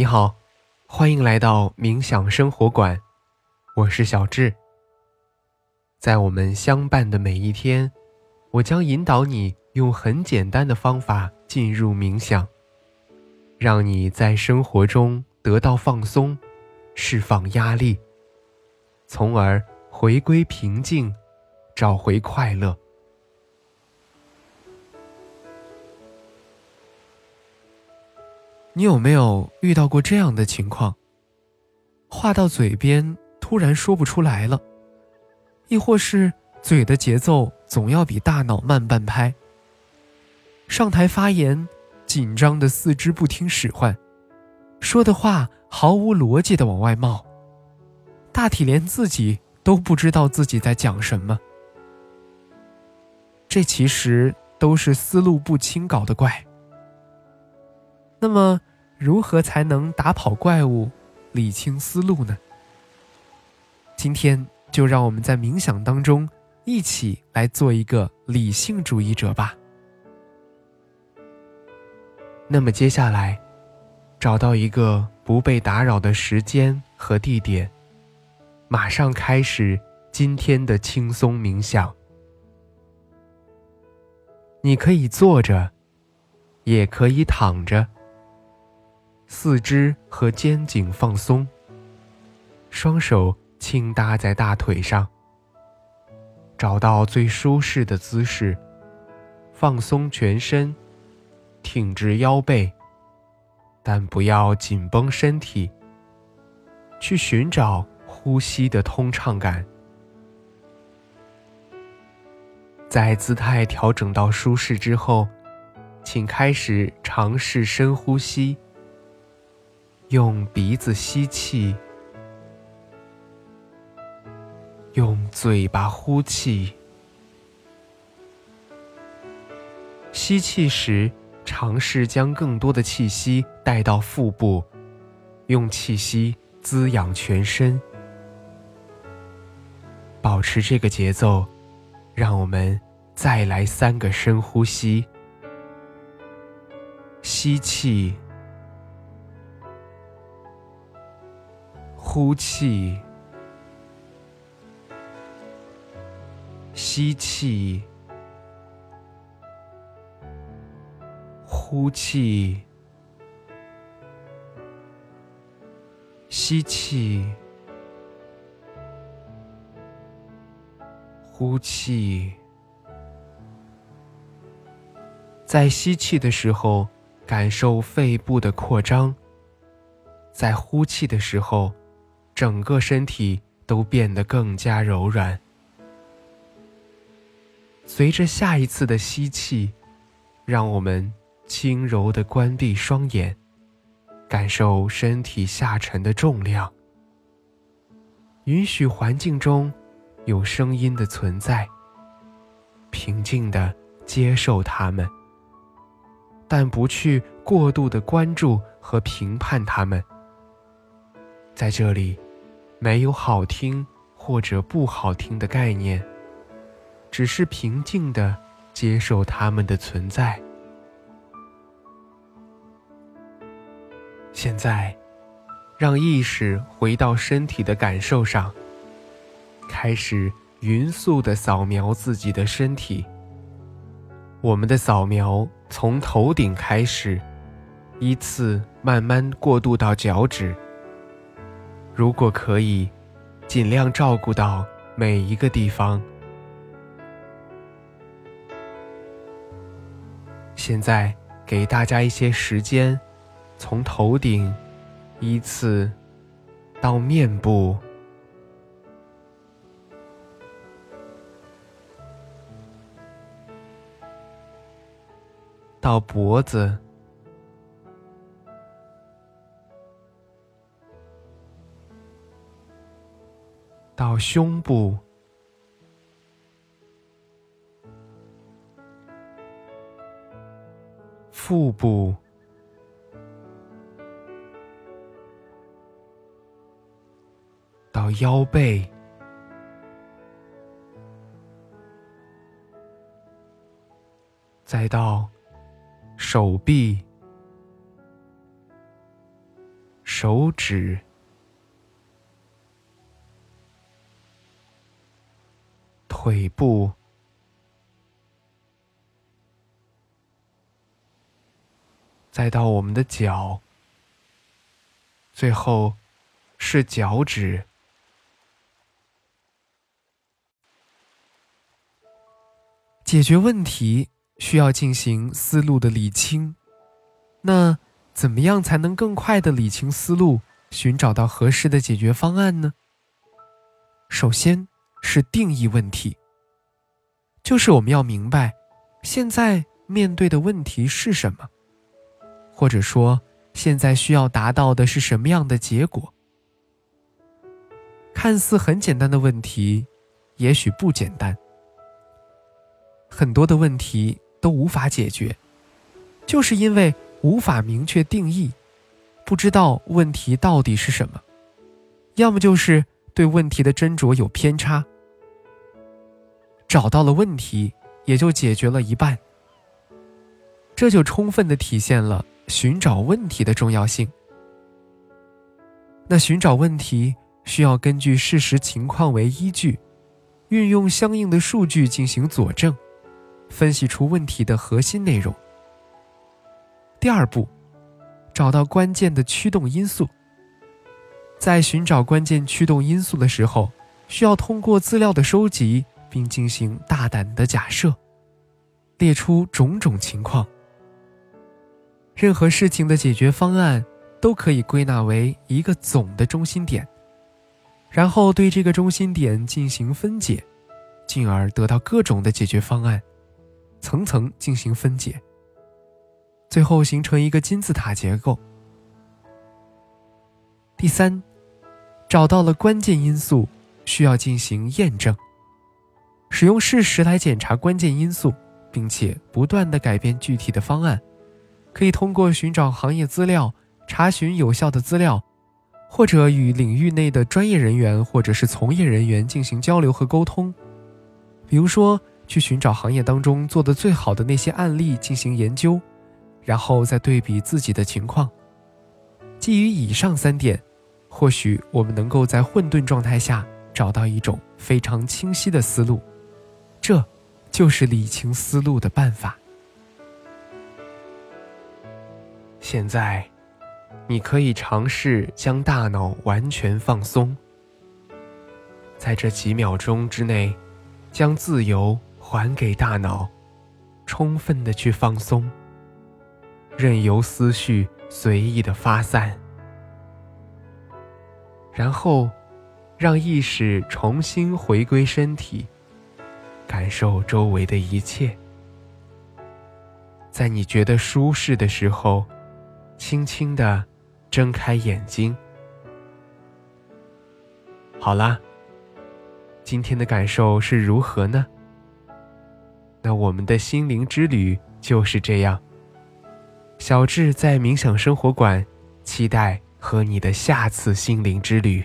你好，欢迎来到冥想生活馆，我是小智。在我们相伴的每一天，我将引导你用很简单的方法进入冥想，让你在生活中得到放松，释放压力，从而回归平静，找回快乐。你有没有遇到过这样的情况？话到嘴边突然说不出来了，亦或是嘴的节奏总要比大脑慢半拍。上台发言，紧张的四肢不听使唤，说的话毫无逻辑的往外冒，大体连自己都不知道自己在讲什么。这其实都是思路不清搞的怪。那么，如何才能打跑怪物、理清思路呢？今天就让我们在冥想当中一起来做一个理性主义者吧。那么接下来，找到一个不被打扰的时间和地点，马上开始今天的轻松冥想。你可以坐着，也可以躺着。四肢和肩颈放松，双手轻搭在大腿上，找到最舒适的姿势，放松全身，挺直腰背，但不要紧绷身体。去寻找呼吸的通畅感，在姿态调整到舒适之后，请开始尝试深呼吸。用鼻子吸气，用嘴巴呼气。吸气时，尝试将更多的气息带到腹部，用气息滋养全身。保持这个节奏，让我们再来三个深呼吸。吸气。呼气，吸气，呼气，吸气，呼气。在吸气的时候，感受肺部的扩张；在呼气的时候，整个身体都变得更加柔软。随着下一次的吸气，让我们轻柔地关闭双眼，感受身体下沉的重量。允许环境中有声音的存在，平静地接受它们，但不去过度的关注和评判它们。在这里。没有好听或者不好听的概念，只是平静的接受它们的存在。现在，让意识回到身体的感受上，开始匀速的扫描自己的身体。我们的扫描从头顶开始，依次慢慢过渡到脚趾。如果可以，尽量照顾到每一个地方。现在给大家一些时间，从头顶依次到面部，到脖子。胸部，腹部，到腰背，再到手臂、手指、腿部，再到我们的脚，最后是脚趾。解决问题需要进行思路的理清，那怎么样才能更快的理清思路，寻找到合适的解决方案呢？首先是定义问题，就是我们要明白现在面对的问题是什么，或者说现在需要达到的是什么样的结果。看似很简单的问题，也许不简单。很多的问题都无法解决，就是因为无法明确定义，不知道问题到底是什么，要么就是对问题的斟酌有偏差。找到了问题，也就解决了一半。这就充分的体现了寻找问题的重要性。那寻找问题需要根据事实情况为依据，运用相应的数据进行佐证。分析出问题的核心内容。第二步，找到关键的驱动因素。在寻找关键驱动因素的时候，需要通过资料的收集，并进行大胆的假设，列出种种情况。任何事情的解决方案都可以归纳为一个总的中心点，然后对这个中心点进行分解，进而得到各种的解决方案。层层进行分解，最后形成一个金字塔结构。第三，找到了关键因素，需要进行验证，使用事实来检查关键因素，并且不断的改变具体的方案。可以通过寻找行业资料、查询有效的资料，或者与领域内的专业人员或者是从业人员进行交流和沟通，比如说。去寻找行业当中做的最好的那些案例进行研究，然后再对比自己的情况。基于以上三点，或许我们能够在混沌状态下找到一种非常清晰的思路。这，就是理清思路的办法。现在，你可以尝试将大脑完全放松，在这几秒钟之内，将自由。还给大脑，充分的去放松，任由思绪随意的发散，然后让意识重新回归身体，感受周围的一切。在你觉得舒适的时候，轻轻的睁开眼睛。好啦，今天的感受是如何呢？那我们的心灵之旅就是这样。小智在冥想生活馆，期待和你的下次心灵之旅。